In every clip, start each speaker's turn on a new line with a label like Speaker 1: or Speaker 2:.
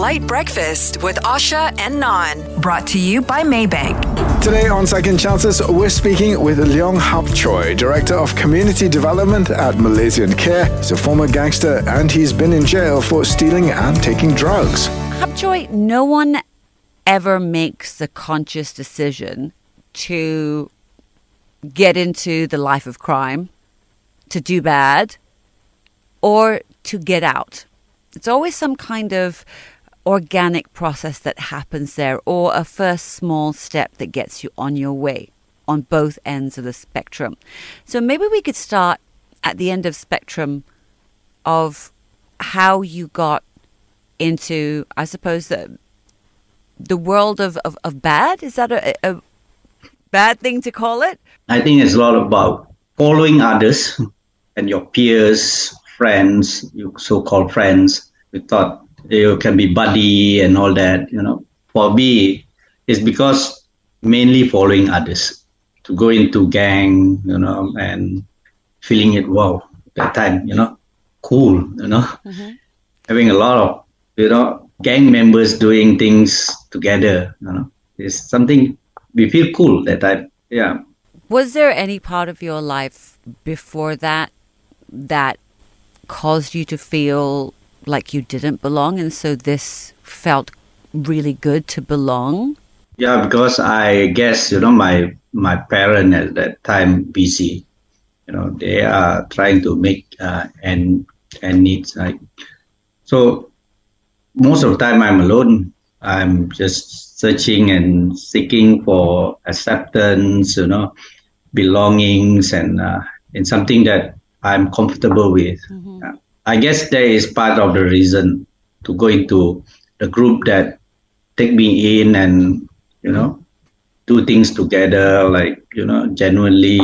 Speaker 1: Lite Breakfast with Asha and Non. Brought to you by Maybank.
Speaker 2: Today on Second Chances, we're speaking with Leong Hap Choy, Director of Community Development at Malaysian Care. He's a former gangster and he's been in jail for stealing and taking drugs.
Speaker 3: Hap Choy, no one ever makes the conscious decision to get into the life of crime, to do bad, or to get out. It's always some kind of organic process that happens there, or a first small step that gets you on your way on both ends of the spectrum. So maybe we could start at the end of spectrum of how you got into, I suppose, the the world of, of, of bad. Is that a, a bad thing to call it?
Speaker 4: I think it's a lot about following others and your peers, friends, your so-called friends. We thought you can be buddy and all that. You know, for me, it's because mainly following others to go into gang. You know, and feeling it wow that time. You know, cool. You know, mm-hmm. having a lot of you know gang members doing things together. You know, it's something we feel cool that time. Yeah.
Speaker 3: Was there any part of your life before that that caused you to feel like you didn't belong, and so this felt really good to belong?
Speaker 4: Yeah, because I guess you know my my parent at that time busy. You know they are trying to make uh, and and needs like so. Most of the time I'm alone. I'm just searching and seeking for acceptance, you know, belongings, and uh, in something that I'm comfortable with. Mm-hmm. I guess that is part of the reason to go into the group that take me in and you know do things together like you know genuinely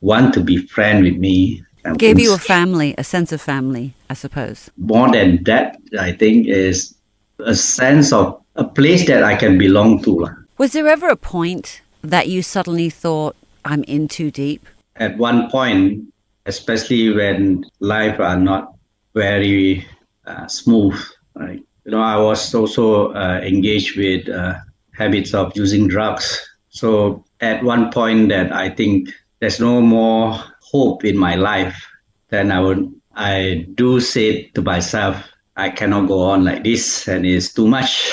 Speaker 4: want to be friend with me.
Speaker 3: Gave you a family a sense of family i suppose.
Speaker 4: More than that i think is a sense of a place that i can belong to
Speaker 3: was there ever a point that you suddenly thought i'm in too deep
Speaker 4: at one point especially when life are not very uh, smooth. Right? You know, I was also uh, engaged with uh, habits of using drugs. So at one point that I think there's no more hope in my life, then I would I do say to myself, I cannot go on like this, and it's too much.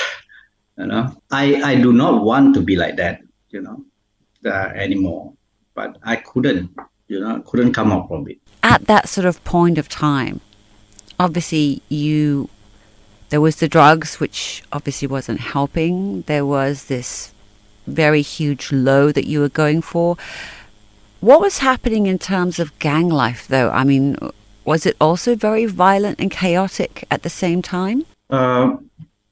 Speaker 4: You know, I I do not want to be like that. You know, uh, anymore, but I couldn't. You know, couldn't come up from it.
Speaker 3: At that sort of point of time, obviously you there was the drugs which obviously wasn't helping. There was this very huge low that you were going for. What was happening in terms of gang life though? I mean was it also very violent and chaotic at the same time?
Speaker 4: Uh,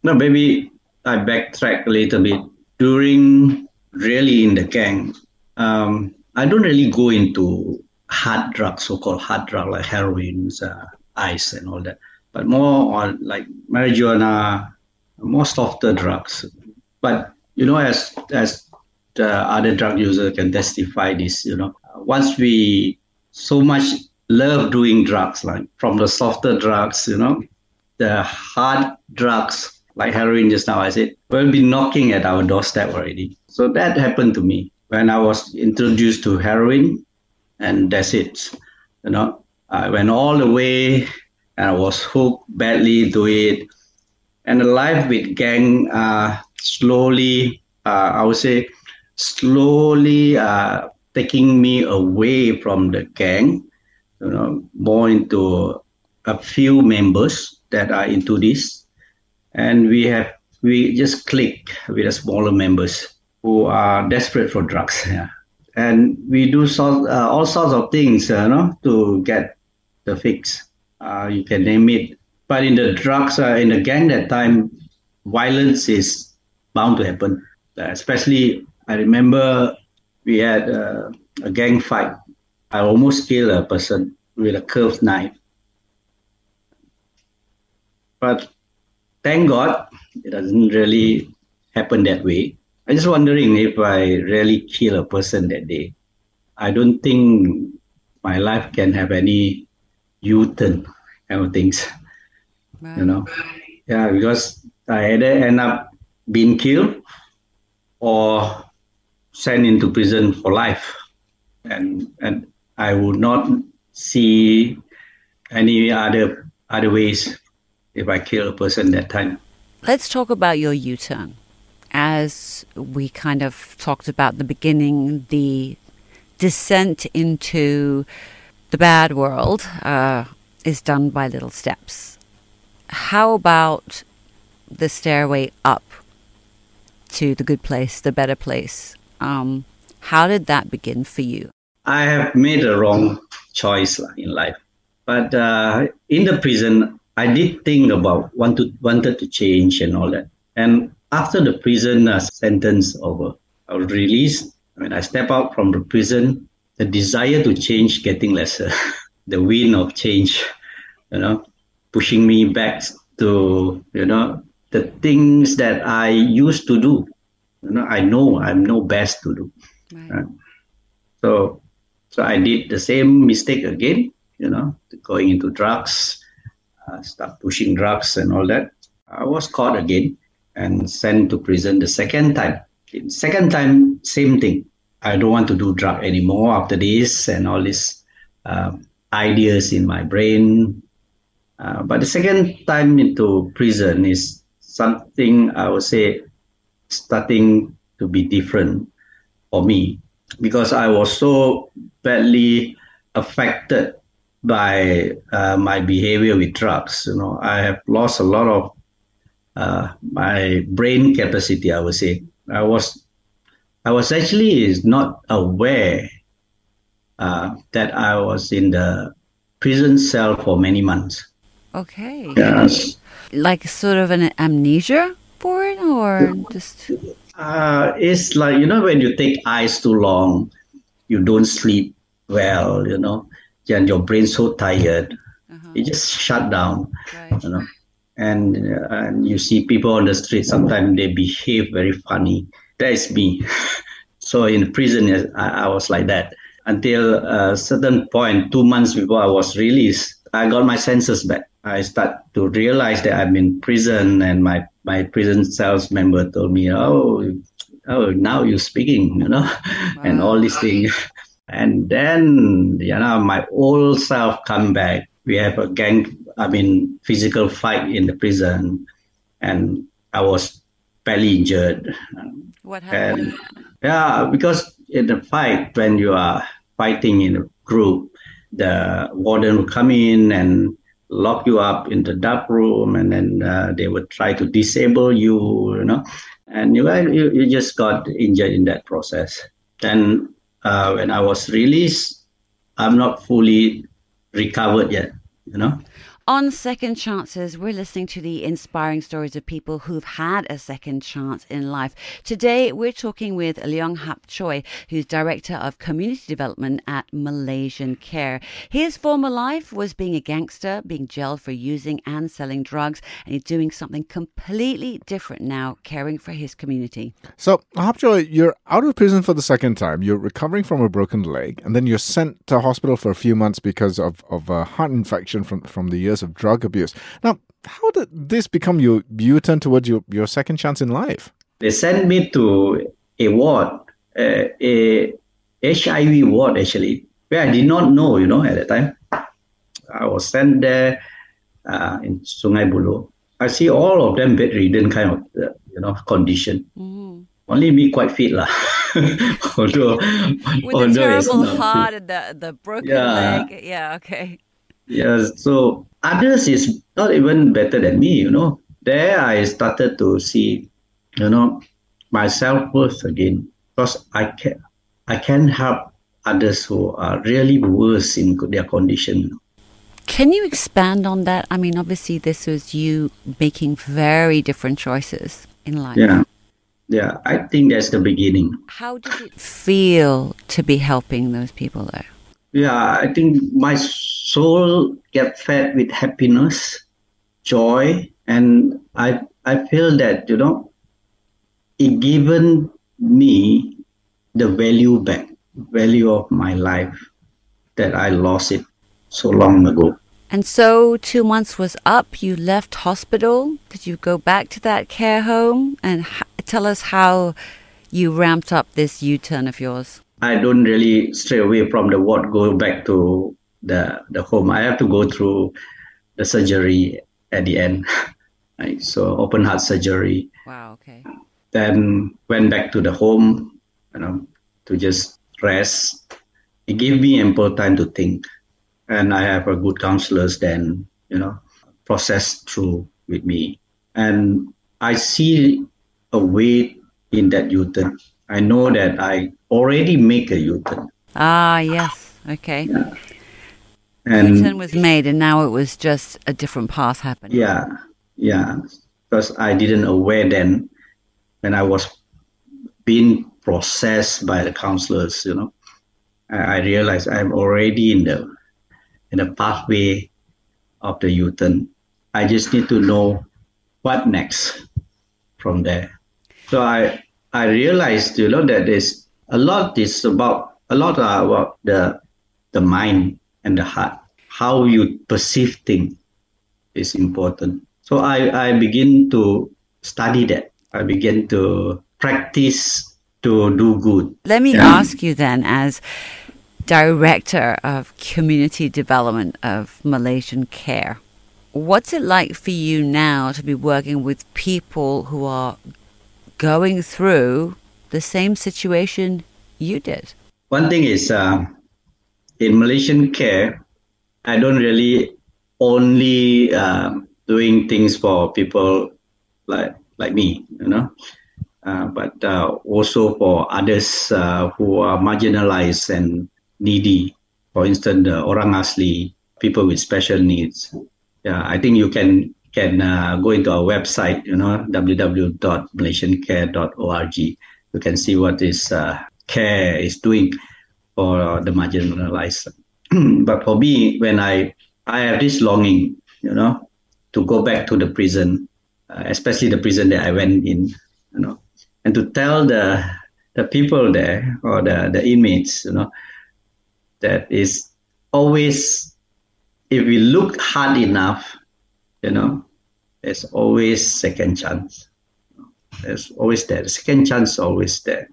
Speaker 4: no maybe i backtrack a little bit. During really in the gang um, i don't really go into hard drugs so-called hard drugs like heroin uh, ice and all that, but more on like marijuana, more softer drugs. But you know, as as the other drug user can testify this, you know, once we so much love doing drugs, like from the softer drugs, you know, the hard drugs like heroin just now, I said, will be knocking at our doorstep already. So that happened to me when I was introduced to heroin, and that's it. You know, I went all the way and I was hooked badly to it. And the life with gang uh, slowly, uh, I would say, slowly uh, taking me away from the gang, you know, more into a few members that are into this. And we have, we just click with the smaller members who are desperate for drugs. Yeah. And we do so, uh, all sorts of things, you know, to get the fix. Uh, you can name it. But in the drugs, uh, in the gang that time, violence is bound to happen. Uh, especially, I remember we had uh, a gang fight. I almost killed a person with a curved knife. But thank God, it doesn't really happen that way. I'm just wondering if I really kill a person that day. I don't think my life can have any U-turn kind of things. Right. You know, yeah, because I either end up being killed or sent into prison for life. And and I would not see any other other ways if I kill a person that time.
Speaker 3: Let's talk about your U turn. As we kind of talked about the beginning, the descent into the bad world uh, is done by little steps. How about the stairway up to the good place, the better place? Um, how did that begin for you?
Speaker 4: I have made a wrong choice in life, but uh, in the prison, I did think about want to wanted to change and all that. And after the prison uh, sentence over, I was released. When I step out from the prison, the desire to change getting lesser, the wind of change, you know, pushing me back to you know the things that I used to do. You know, I know I'm no best to do. Right. So, so I did the same mistake again. You know, going into drugs, uh, start pushing drugs and all that. I was caught again and sent to prison the second time. Second time, same thing. I don't want to do drug anymore after this and all these uh, ideas in my brain. Uh, but the second time into prison is something I would say starting to be different for me because I was so badly affected by uh, my behavior with drugs. You know, I have lost a lot of uh, my brain capacity. I would say I was I was actually not aware uh, that I was in the prison cell for many months.
Speaker 3: Okay.
Speaker 4: Yes.
Speaker 3: Like sort of an amnesia for it, or just?
Speaker 4: Uh, it's like you know when you take ice too long, you don't sleep well. You know, and your brain's so tired, uh-huh. it just shut down. Right. You know, and uh, and you see people on the street. Sometimes they behave very funny. That is me. so in prison, I, I was like that until a certain point. Two months before I was released, I got my senses back. I start to realize that I'm in prison, and my my prison cells member told me, "Oh, oh, now you're speaking," you know, wow. and all these things. And then, you know, my old self come back. We have a gang, I mean, physical fight in the prison, and I was badly injured.
Speaker 3: What happened? And,
Speaker 4: yeah, because in the fight, when you are fighting in a group, the warden will come in and lock you up in the dark room, and then uh, they would try to disable you, you know, and you, you you just got injured in that process. Then uh, when I was released, I'm not fully recovered yet, you know.
Speaker 3: On Second Chances, we're listening to the inspiring stories of people who've had a second chance in life. Today, we're talking with Leong Hap Choy, who's Director of Community Development at Malaysian Care. His former life was being a gangster, being jailed for using and selling drugs, and he's doing something completely different now, caring for his community.
Speaker 2: So, Hap Choi, you're out of prison for the second time. You're recovering from a broken leg, and then you're sent to hospital for a few months because of, of a heart infection from, from the years of drug abuse. Now, how did this become your U turn towards your, your second chance in life?
Speaker 4: They sent me to a ward, uh, a HIV ward actually, where I did not know, you know, at the time. I was sent there uh, in Sungai Buloh. I see all of them bedridden kind of, uh, you know, condition. Mm-hmm. Only me quite fit lah.
Speaker 3: although, with although the terrible heart and the the broken yeah. leg. Yeah, okay.
Speaker 4: Yes. So others is not even better than me, you know. There I started to see, you know, my self worth again because I can I can help others who are really worse in their condition.
Speaker 3: Can you expand on that? I mean, obviously, this was you making very different choices in life.
Speaker 4: Yeah. Yeah, I think that's the beginning.
Speaker 3: How did it feel to be helping those people there?
Speaker 4: Yeah, I think my soul get fed with happiness, joy, and I I feel that you know it given me the value back, value of my life that I lost it so long ago.
Speaker 3: And so two months was up. You left hospital. Did you go back to that care home? And h- tell us how you ramped up this U turn of yours.
Speaker 4: I don't really stray away from the ward, go back to the, the home. I have to go through the surgery at the end. right? So open heart surgery.
Speaker 3: Wow, okay.
Speaker 4: Then went back to the home, you know, to just rest. It gave me ample time to think. And I have a good counselors then, you know, process through with me. And I see a way in that U-turn. I know that I already make a U-turn.
Speaker 3: Ah, yes. Okay.
Speaker 4: Yeah. And
Speaker 3: U-turn was made, and now it was just a different path happening.
Speaker 4: Yeah, yeah. Because I didn't aware then when I was being processed by the counselors, you know, I, I realized I'm already in the in the pathway of the U-turn. I just need to know what next from there. So I I realized, you know, that there's a lot is about a lot about the the mind and the heart. How you perceive things is important. So I, I begin to study that. I begin to practice to do good.
Speaker 3: Let me ask you then, as Director of Community Development of Malaysian Care, what's it like for you now to be working with people who are going through the same situation you did?
Speaker 4: One thing is uh, in Malaysian care, I don't really only uh, doing things for people like like me, you know, uh, but uh, also for others uh, who are marginalized and needy. For instance, orang asli, people with special needs. Yeah, I think you can can uh, go into our website, you know, www.malaysiancare.org. You can see what is uh, care is doing for the marginalized. but for me, when I I have this longing, you know, to go back to the prison, uh, especially the prison that I went in, you know, and to tell the the people there or the the inmates, you know, that is always if we look hard enough, you know, there's always second chance. There's always there. The second chance always there.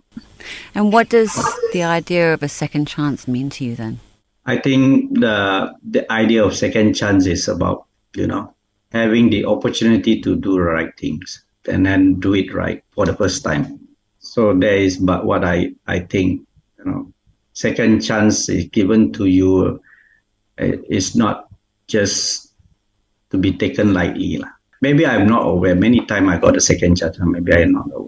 Speaker 3: And what does the idea of a second chance mean to you then?
Speaker 4: I think the the idea of second chance is about you know having the opportunity to do the right things and then do it right for the first time. So there is but what I I think you know second chance is given to you. Eh, it's not just to be taken lightly. Maybe I'm not aware. Many times I got a second chance, maybe I'm not aware.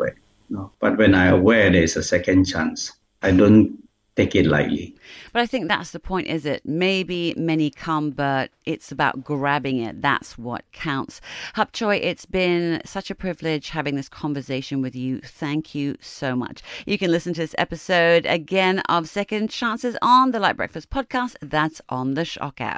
Speaker 4: When I aware there's a second chance, I don't take it lightly.
Speaker 3: But I think that's the point, is it? Maybe many come, but it's about grabbing it. That's what counts. Hap Choy, it's been such a privilege having this conversation with you. Thank you so much. You can listen to this episode again of Second Chances on the Lite Breakfast podcast. That's on the Shock app.